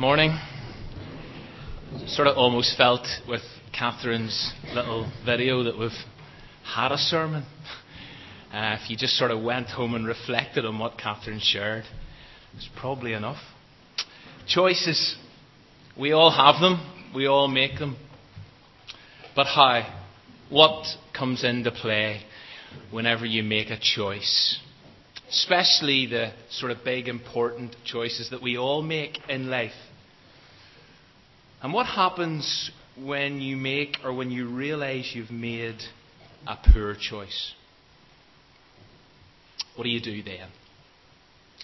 morning. Sort of almost felt with Catherine's little video that we've had a sermon. Uh, if you just sort of went home and reflected on what Catherine shared, it's probably enough. Choices. We all have them, we all make them. But how? What comes into play whenever you make a choice? Especially the sort of big, important choices that we all make in life. And what happens when you make or when you realize you've made a poor choice? What do you do then?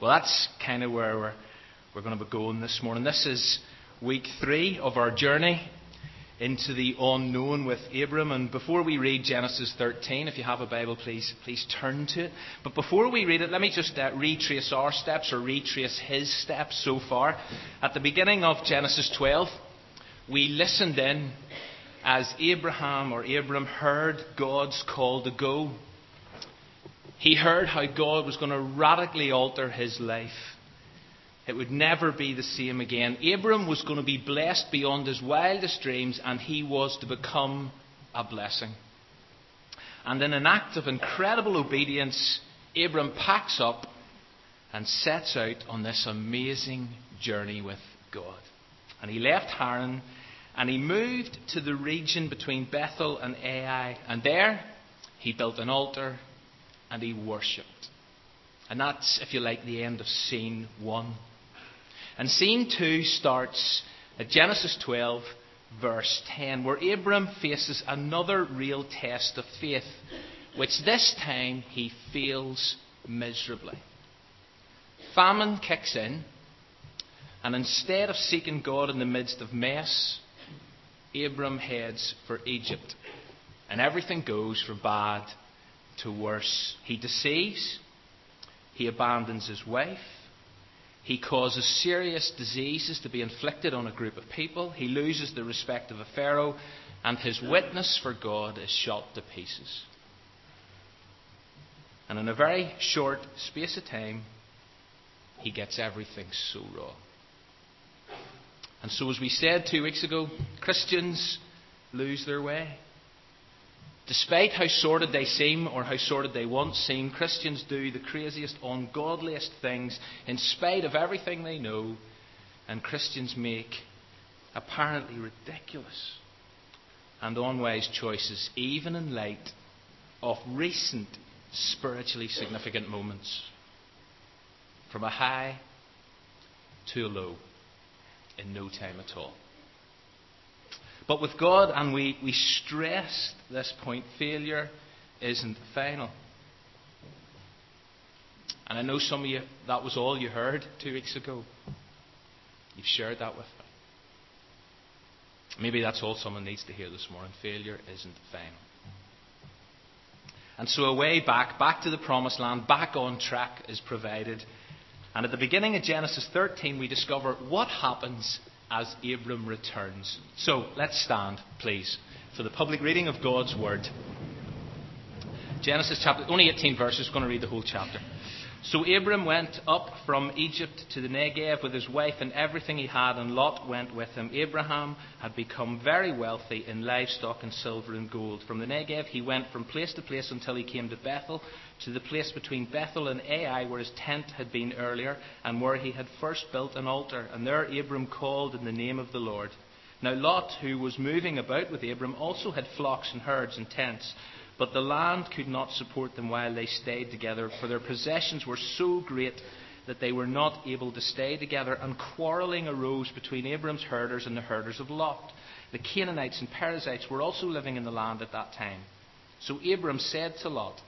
Well, that's kind of where we're, we're going to be going this morning. This is week three of our journey into the unknown with Abram. And before we read Genesis 13, if you have a Bible, please, please turn to it. But before we read it, let me just uh, retrace our steps or retrace his steps so far. At the beginning of Genesis 12, we listened in as Abraham or Abram heard God's call to go. He heard how God was going to radically alter his life. It would never be the same again. Abram was going to be blessed beyond his wildest dreams, and he was to become a blessing. And in an act of incredible obedience, Abram packs up and sets out on this amazing journey with God. And he left Haran and he moved to the region between Bethel and Ai. And there he built an altar and he worshipped. And that's, if you like, the end of scene one. And scene 2 starts at Genesis 12, verse 10, where Abram faces another real test of faith, which this time he fails miserably. Famine kicks in, and instead of seeking God in the midst of mess, Abram heads for Egypt. And everything goes from bad to worse. He deceives, he abandons his wife, he causes serious diseases to be inflicted on a group of people. He loses the respect of a Pharaoh, and his witness for God is shot to pieces. And in a very short space of time, he gets everything so wrong. And so, as we said two weeks ago, Christians lose their way. Despite how sordid they seem or how sordid they once seemed, Christians do the craziest, ungodliest things in spite of everything they know, and Christians make apparently ridiculous and unwise choices, even in light of recent spiritually significant moments. From a high to a low in no time at all. But with God, and we, we stressed this point, failure isn't final. And I know some of you, that was all you heard two weeks ago. You've shared that with me. Maybe that's all someone needs to hear this morning. Failure isn't final. And so a way back, back to the promised land, back on track is provided. And at the beginning of Genesis 13, we discover what happens as Abram returns. So let's stand, please, for the public reading of God's Word. Genesis chapter, only 18 verses, going to read the whole chapter. So Abram went up from Egypt to the Negev with his wife and everything he had, and Lot went with him. Abraham had become very wealthy in livestock and silver and gold. From the Negev he went from place to place until he came to Bethel, to the place between Bethel and Ai, where his tent had been earlier, and where he had first built an altar. And there Abram called in the name of the Lord. Now Lot, who was moving about with Abram, also had flocks and herds and tents. But the land could not support them while they stayed together, for their possessions were so great that they were not able to stay together, and quarrelling arose between Abram's herders and the herders of Lot. The Canaanites and Perizzites were also living in the land at that time. So Abram said to Lot,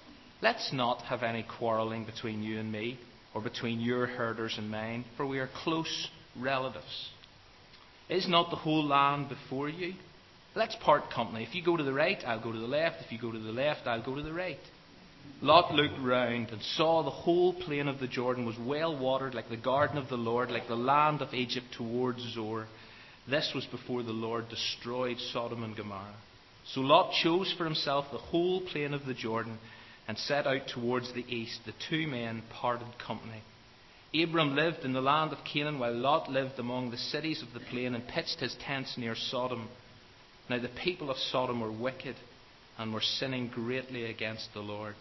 Let's not have any quarrelling between you and me, or between your herders and mine, for we are close relatives. Is not the whole land before you? Let's part company. If you go to the right, I'll go to the left. If you go to the left, I'll go to the right. Lot looked round and saw the whole plain of the Jordan was well watered, like the garden of the Lord, like the land of Egypt towards Zoar. This was before the Lord destroyed Sodom and Gomorrah. So Lot chose for himself the whole plain of the Jordan and set out towards the east. The two men parted company. Abram lived in the land of Canaan, while Lot lived among the cities of the plain and pitched his tents near Sodom. Now the people of Sodom were wicked and were sinning greatly against the Lord.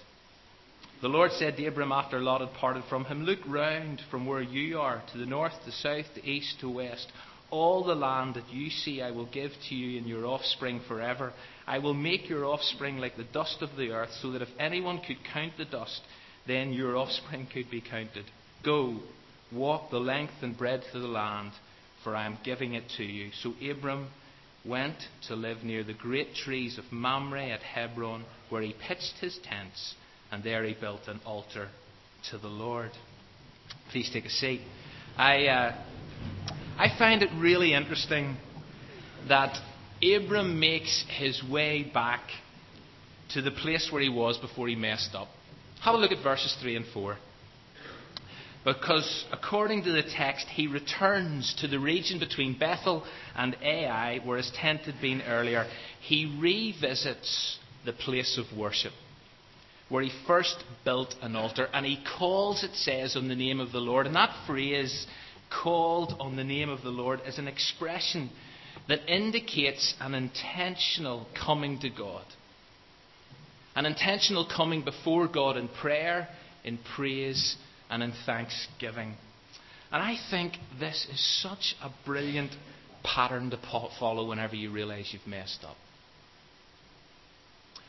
The Lord said to Abram after Lot had parted from him, Look round from where you are, to the north, to south, to east, to west. All the land that you see I will give to you and your offspring forever. I will make your offspring like the dust of the earth, so that if anyone could count the dust, then your offspring could be counted. Go, walk the length and breadth of the land, for I am giving it to you. So Abram went to live near the great trees of Mamre at Hebron, where he pitched his tents, and there he built an altar to the Lord. Please take a seat. I, uh, I find it really interesting that Abram makes his way back to the place where he was before he messed up. Have a look at verses 3 and 4. Because according to the text, he returns to the region between Bethel and Ai, where his tent had been earlier. He revisits the place of worship, where he first built an altar, and he calls, it says, on the name of the Lord. And that phrase, called on the name of the Lord, is an expression that indicates an intentional coming to God. An intentional coming before God in prayer, in praise, and in thanksgiving. And I think this is such a brilliant pattern to follow whenever you realize you've messed up.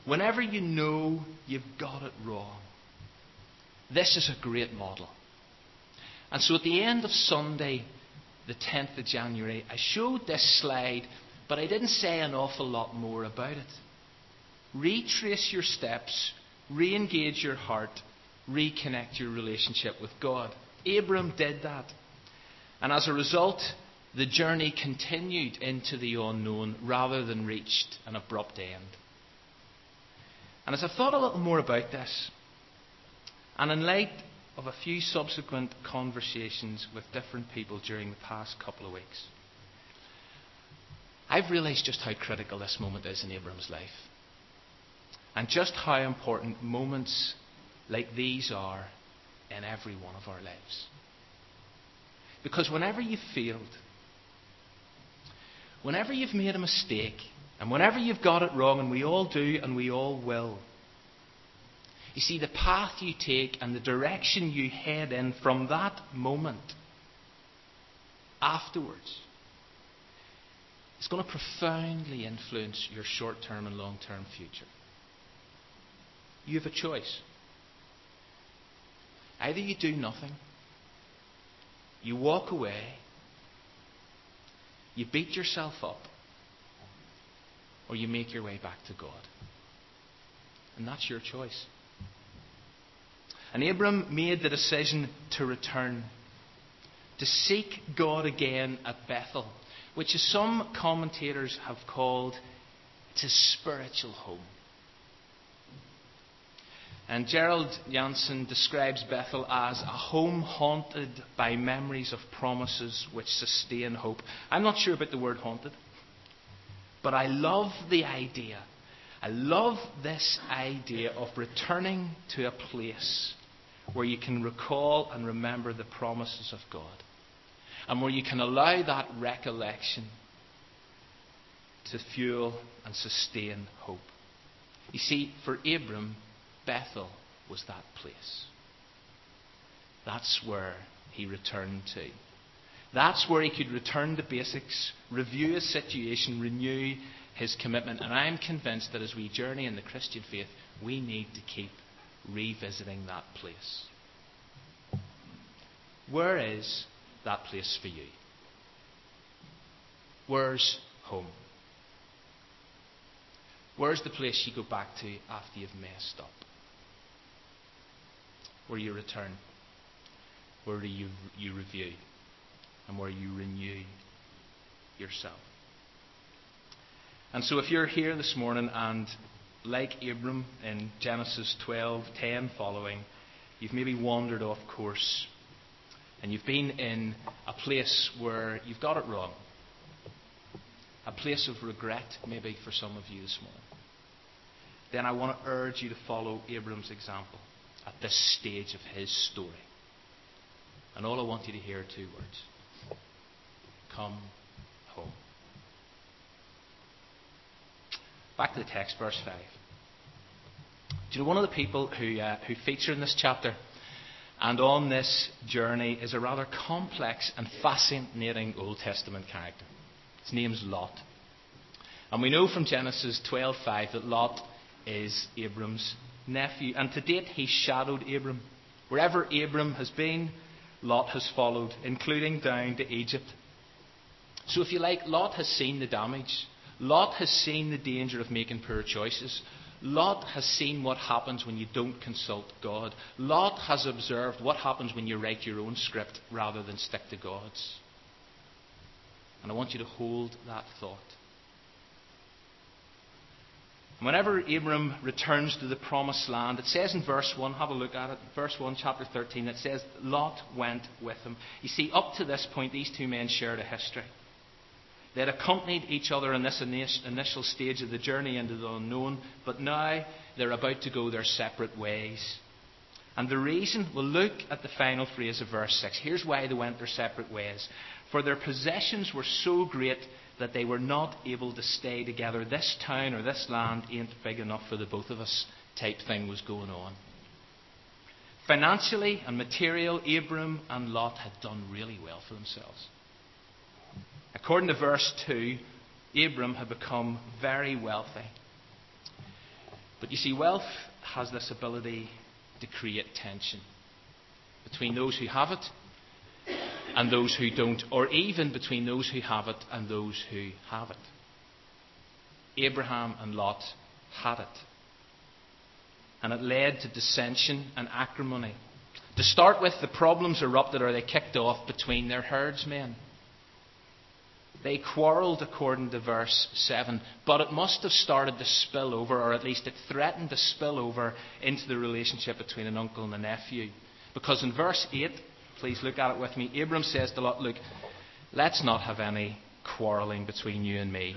Whenever you know you've got it wrong, this is a great model. And so at the end of Sunday, the 10th of January, I showed this slide, but I didn't say an awful lot more about it. Retrace your steps, re engage your heart, reconnect your relationship with God. Abram did that. And as a result, the journey continued into the unknown rather than reached an abrupt end. And as I thought a little more about this, and in light of a few subsequent conversations with different people during the past couple of weeks, I've realized just how critical this moment is in Abram's life. And just how important moments like these are in every one of our lives. Because whenever you've failed, whenever you've made a mistake, and whenever you've got it wrong, and we all do and we all will, you see, the path you take and the direction you head in from that moment afterwards is going to profoundly influence your short term and long term future. You have a choice. Either you do nothing, you walk away, you beat yourself up, or you make your way back to God. And that's your choice. And Abram made the decision to return, to seek God again at Bethel, which, as some commentators have called, it's a spiritual home. And Gerald Janzen describes Bethel as a home haunted by memories of promises which sustain hope. I'm not sure about the word haunted, but I love the idea. I love this idea of returning to a place where you can recall and remember the promises of God, and where you can allow that recollection to fuel and sustain hope. You see, for Abram, Bethel was that place. That's where he returned to. That's where he could return to basics, review his situation, renew his commitment. And I'm convinced that as we journey in the Christian faith, we need to keep revisiting that place. Where is that place for you? Where's home? Where's the place you go back to after you've messed up? Where you return, where you, you review, and where you renew yourself. And so if you're here this morning and like Abram in Genesis 12:10 following, you've maybe wandered off course and you've been in a place where you've got it wrong. A place of regret, maybe for some of you this morning. Then I want to urge you to follow Abram's example at this stage of his story. And all I want you to hear are two words Come home. Back to the text, verse 5. Do you know one of the people who, uh, who feature in this chapter and on this journey is a rather complex and fascinating Old Testament character? His name's Lot. And we know from Genesis 12:5 that Lot is Abram's nephew, and to date he's shadowed Abram. Wherever Abram has been, Lot has followed, including down to Egypt. So, if you like, Lot has seen the damage. Lot has seen the danger of making poor choices. Lot has seen what happens when you don't consult God. Lot has observed what happens when you write your own script rather than stick to God's. And I want you to hold that thought. Whenever Abram returns to the promised land, it says in verse 1, have a look at it, verse 1, chapter 13, it says, Lot went with him. You see, up to this point, these two men shared a history. They had accompanied each other in this initial stage of the journey into the unknown, but now they're about to go their separate ways. And the reason, we'll look at the final phrase of verse 6. Here's why they went their separate ways. For their possessions were so great that they were not able to stay together. This town or this land ain't big enough for the both of us type thing was going on. Financially and material, Abram and Lot had done really well for themselves. According to verse 2, Abram had become very wealthy. But you see, wealth has this ability to create tension between those who have it and those who don't, or even between those who have it and those who have it. Abraham and Lot had it. And it led to dissension and acrimony. To start with, the problems erupted or they kicked off between their herdsmen. They quarrelled according to verse 7, but it must have started to spill over, or at least it threatened to spill over into the relationship between an uncle and a nephew. Because in verse 8, please look at it with me, Abram says to Lot, Look, let's not have any quarrelling between you and me,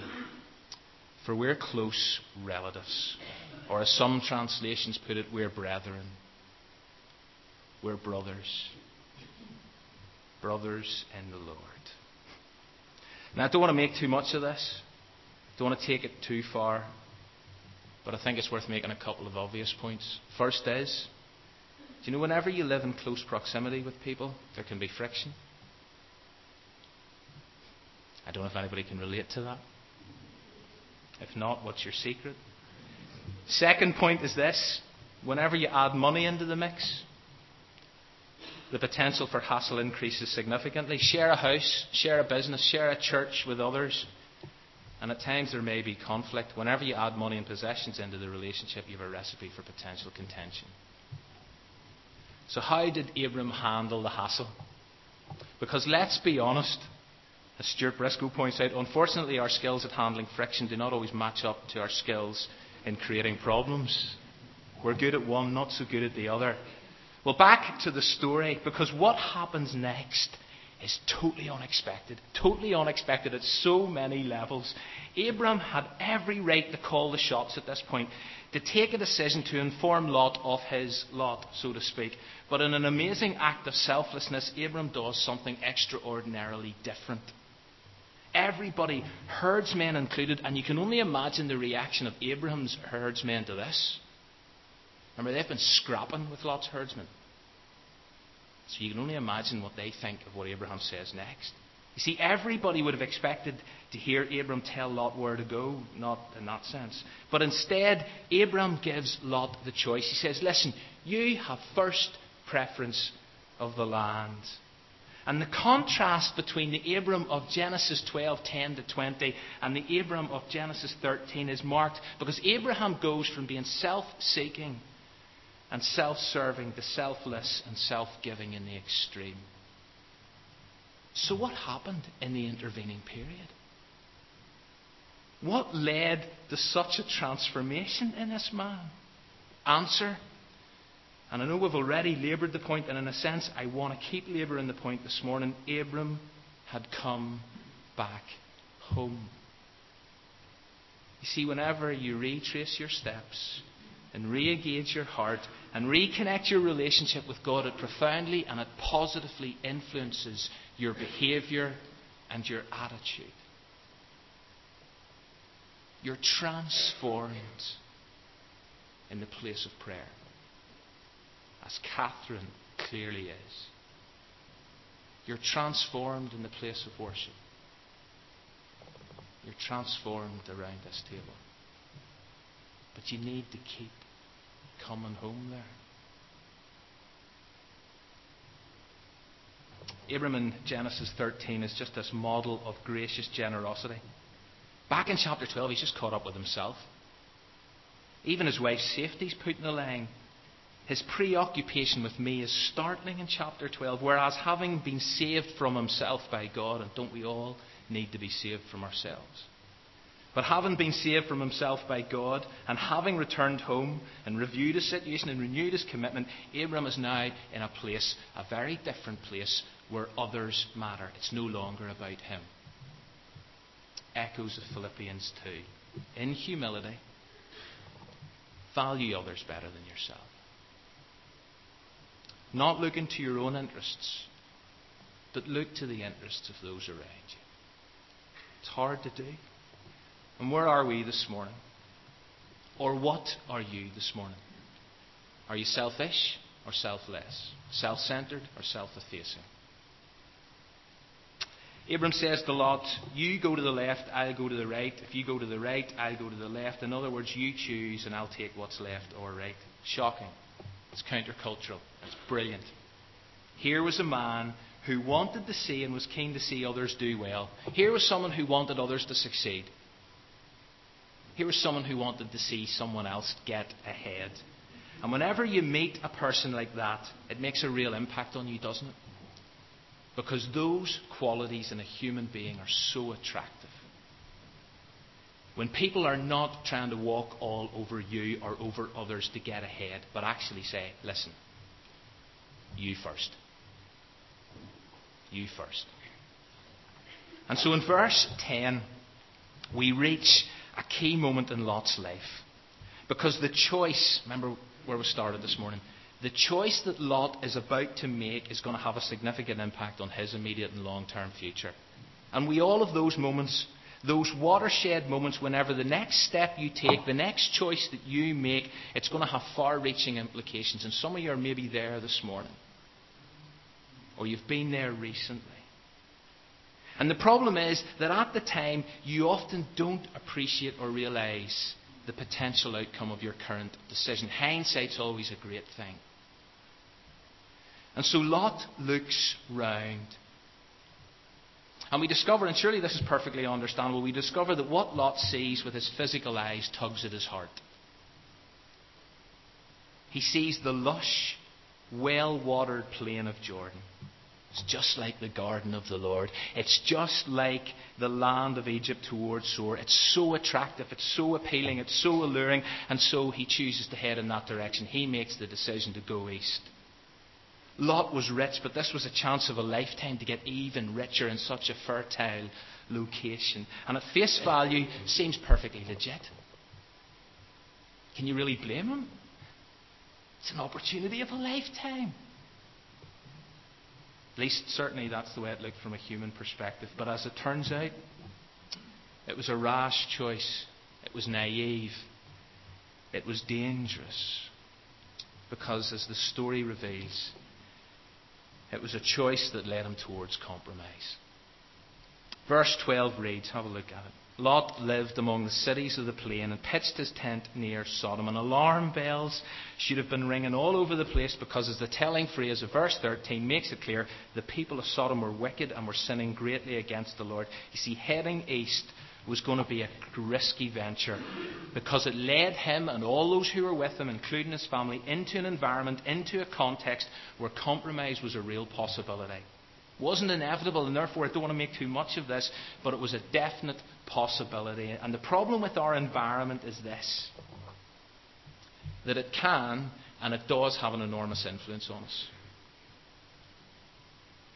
for we're close relatives. Or as some translations put it, we're brethren. We're brothers. Brothers in the Lord. Now, I don't want to make too much of this. I don't want to take it too far. But I think it's worth making a couple of obvious points. First is, do you know whenever you live in close proximity with people, there can be friction? I don't know if anybody can relate to that. If not, what's your secret? Second point is this whenever you add money into the mix, the potential for hassle increases significantly. Share a house, share a business, share a church with others. And at times there may be conflict. Whenever you add money and possessions into the relationship, you have a recipe for potential contention. So, how did Abram handle the hassle? Because let's be honest, as Stuart Briscoe points out, unfortunately, our skills at handling friction do not always match up to our skills in creating problems. We're good at one, not so good at the other. Well, back to the story, because what happens next is totally unexpected. Totally unexpected at so many levels. Abram had every right to call the shots at this point, to take a decision to inform Lot of his lot, so to speak. But in an amazing act of selflessness, Abram does something extraordinarily different. Everybody, herdsmen included, and you can only imagine the reaction of Abraham's herdsmen to this. Remember, they've been scrapping with Lot's herdsmen. So you can only imagine what they think of what Abraham says next. You see, everybody would have expected to hear Abram tell Lot where to go, not in that sense. But instead, Abram gives Lot the choice. He says, Listen, you have first preference of the land. And the contrast between the Abram of Genesis 12, 10 to 20, and the Abram of Genesis 13 is marked because Abraham goes from being self seeking and self serving the selfless and self giving in the extreme. So, what happened in the intervening period? What led to such a transformation in this man? Answer. And I know we've already laboured the point, and in a sense, I want to keep labouring the point this morning. Abram had come back home. You see, whenever you retrace your steps, and re engage your heart and reconnect your relationship with God, it profoundly and it positively influences your behavior and your attitude. You're transformed in the place of prayer, as Catherine clearly is. You're transformed in the place of worship. You're transformed around this table. But you need to keep coming home there. Abram in Genesis 13 is just this model of gracious generosity. Back in chapter 12, he's just caught up with himself. Even his wife's safety is put in the line. His preoccupation with me is startling in chapter 12, whereas having been saved from himself by God, and don't we all need to be saved from ourselves? But having been saved from himself by God and having returned home and reviewed his situation and renewed his commitment, Abram is now in a place, a very different place, where others matter. It's no longer about him. Echoes of Philippians 2. In humility, value others better than yourself. Not looking to your own interests, but look to the interests of those around you. It's hard to do. And where are we this morning? Or what are you this morning? Are you selfish or selfless? Self centered or self effacing? Abram says to Lot, You go to the left, I'll go to the right. If you go to the right, I'll go to the left. In other words, you choose and I'll take what's left or right. Shocking. It's countercultural. It's brilliant. Here was a man who wanted to see and was keen to see others do well. Here was someone who wanted others to succeed. Here was someone who wanted to see someone else get ahead. And whenever you meet a person like that, it makes a real impact on you, doesn't it? Because those qualities in a human being are so attractive. When people are not trying to walk all over you or over others to get ahead, but actually say, listen, you first. You first. And so in verse 10, we reach a key moment in Lot's life. Because the choice, remember where we started this morning, the choice that Lot is about to make is going to have a significant impact on his immediate and long term future. And we all of those moments, those watershed moments, whenever the next step you take, the next choice that you make, it's going to have far reaching implications. And some of you are maybe there this morning, or you've been there recently. And the problem is that at the time, you often don't appreciate or realize the potential outcome of your current decision. Hindsight's always a great thing. And so Lot looks round. And we discover, and surely this is perfectly understandable, we discover that what Lot sees with his physical eyes tugs at his heart. He sees the lush, well watered plain of Jordan. It's just like the garden of the Lord. It's just like the land of Egypt towards Shur. It's so attractive, it's so appealing, it's so alluring, and so he chooses to head in that direction. He makes the decision to go east. Lot was rich, but this was a chance of a lifetime to get even richer in such a fertile location. And at face value, seems perfectly legit. Can you really blame him? It's an opportunity of a lifetime. At least, certainly, that's the way it looked from a human perspective. But as it turns out, it was a rash choice. It was naive. It was dangerous. Because, as the story reveals, it was a choice that led him towards compromise. Verse 12 reads, have a look at it. Lot lived among the cities of the plain and pitched his tent near Sodom. And alarm bells should have been ringing all over the place because, as the telling phrase of verse 13 makes it clear, the people of Sodom were wicked and were sinning greatly against the Lord. You see, heading east was going to be a risky venture because it led him and all those who were with him, including his family, into an environment, into a context where compromise was a real possibility wasn't inevitable, and therefore I don't want to make too much of this, but it was a definite possibility. And the problem with our environment is this that it can and it does have an enormous influence on us.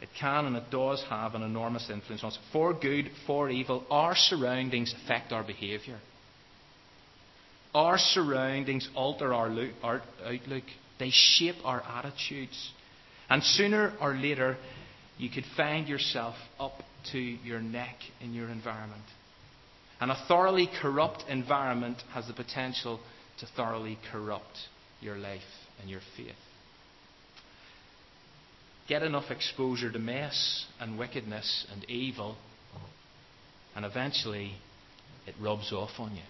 It can and it does have an enormous influence on us. For good, for evil, our surroundings affect our behaviour. Our surroundings alter our, our outlook, they shape our attitudes. And sooner or later, you could find yourself up to your neck in your environment. And a thoroughly corrupt environment has the potential to thoroughly corrupt your life and your faith. Get enough exposure to mess and wickedness and evil, and eventually it rubs off on you.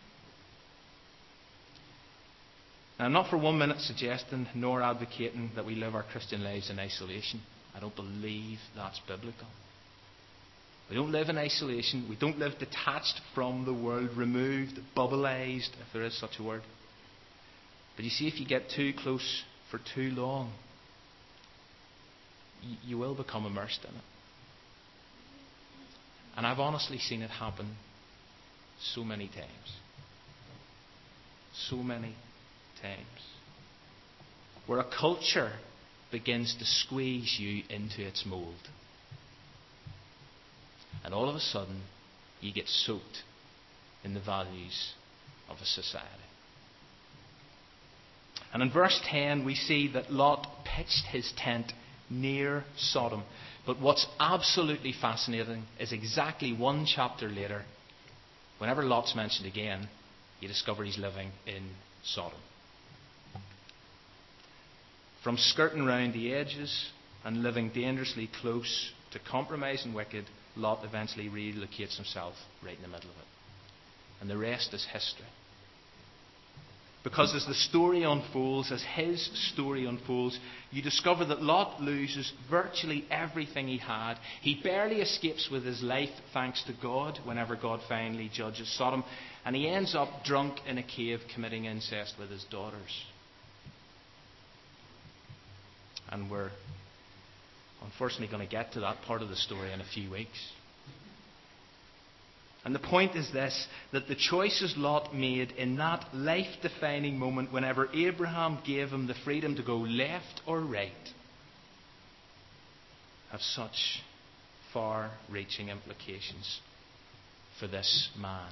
Now, not for one minute suggesting nor advocating that we live our Christian lives in isolation. I don't believe that's biblical. We don't live in isolation. We don't live detached from the world, removed, bubbleized, if there is such a word. But you see, if you get too close for too long, you will become immersed in it. And I've honestly seen it happen so many times. So many times. Where a culture begins to squeeze you into its mould. And all of a sudden, you get soaked in the values of a society. And in verse 10, we see that Lot pitched his tent near Sodom. But what's absolutely fascinating is exactly one chapter later, whenever Lot's mentioned again, you discover he's living in Sodom. From skirting round the edges and living dangerously close to compromising wicked, Lot eventually relocates himself right in the middle of it. And the rest is history. Because as the story unfolds, as his story unfolds, you discover that Lot loses virtually everything he had. He barely escapes with his life, thanks to God, whenever God finally judges Sodom. And he ends up drunk in a cave committing incest with his daughters. And we're unfortunately going to get to that part of the story in a few weeks. And the point is this that the choices Lot made in that life defining moment, whenever Abraham gave him the freedom to go left or right, have such far reaching implications for this man.